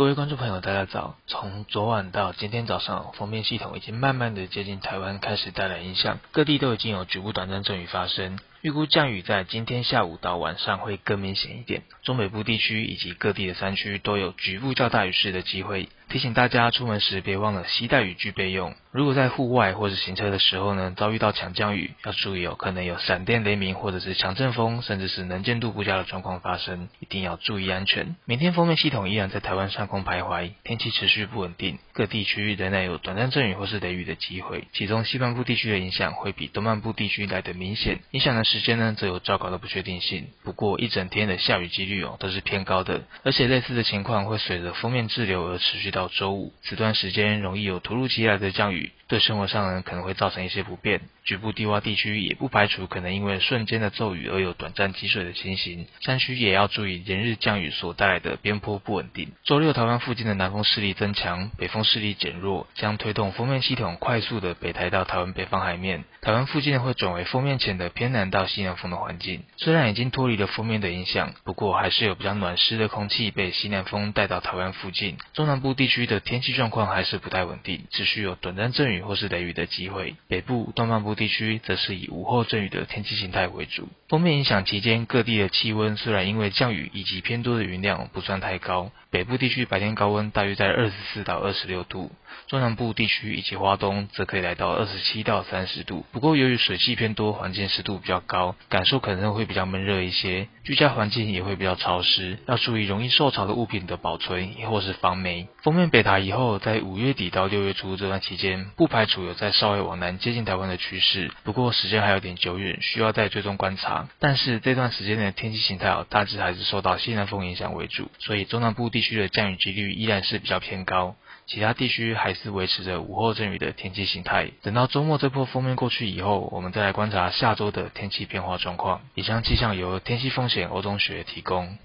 各位观众朋友，大家早。从昨晚到今天早上，封面系统已经慢慢的接近台湾，开始带来影响，各地都已经有局部短暂阵雨发生。预估降雨在今天下午到晚上会更明显一点，中北部地区以及各地的山区都有局部较大雨势的机会。提醒大家出门时别忘了携带雨具备用。如果在户外或者行车的时候呢，遭遇到强降雨，要注意哦，可能有闪电、雷鸣或者是强阵风，甚至是能见度不佳的状况发生，一定要注意安全。明天锋面系统依然在台湾上空徘徊，天气持续不稳定，各地区域仍然有短暂阵雨或是雷雨的机会。其中西半部地区的影响会比东半部地区来得明显，影响的时间呢则有较高的不确定性。不过一整天的下雨几率哦都是偏高的，而且类似的情况会随着锋面滞留而持续到周五。此段时间容易有突如其来的降雨，对生活上呢可能会造成一些不便。局部低洼地区也不排除可能因为瞬间的骤雨而有短暂积水的情形。山区也要注意连日降雨所带来的边坡不稳定。周六台湾附近的南风势力增强，北风势力减弱，将推动锋面系统快速的北抬到台湾北方海面。台湾附近会转为锋面前的偏南大到西南风的环境。虽然已经脱离了锋面的影响，不过还是有比较暖湿的空气被西南风带到台湾附近。中南部地区的天气状况还是不太稳定，持续有短暂阵雨或是雷雨的机会。北部、东半部地区则是以午后阵雨的天气形态为主。锋面影响期间，各地的气温虽然因为降雨以及偏多的云量不算太高，北部地区白天高温大约在二十四到二十六度，中南部地区以及花东则可以来到二十七到三十度。不过由于水汽偏多，环境湿度比较高，感受可能会比较闷热一些，居家环境也会比较潮湿，要注意容易受潮的物品的保存或是防霉。封面北塔以后，在五月底到六月初这段期间，不排除有在稍微往南接近台湾的趋势。不过时间还有点久远，需要再追踪观察。但是这段时间的天气形态大致还是受到西南风影响为主，所以中南部地区的降雨几率依然是比较偏高。其他地区还是维持着午后阵雨的天气形态。等到周末这波封面过去以后，我们再来观察下周的天气变化状况。以上气象由天气风险欧同学提供。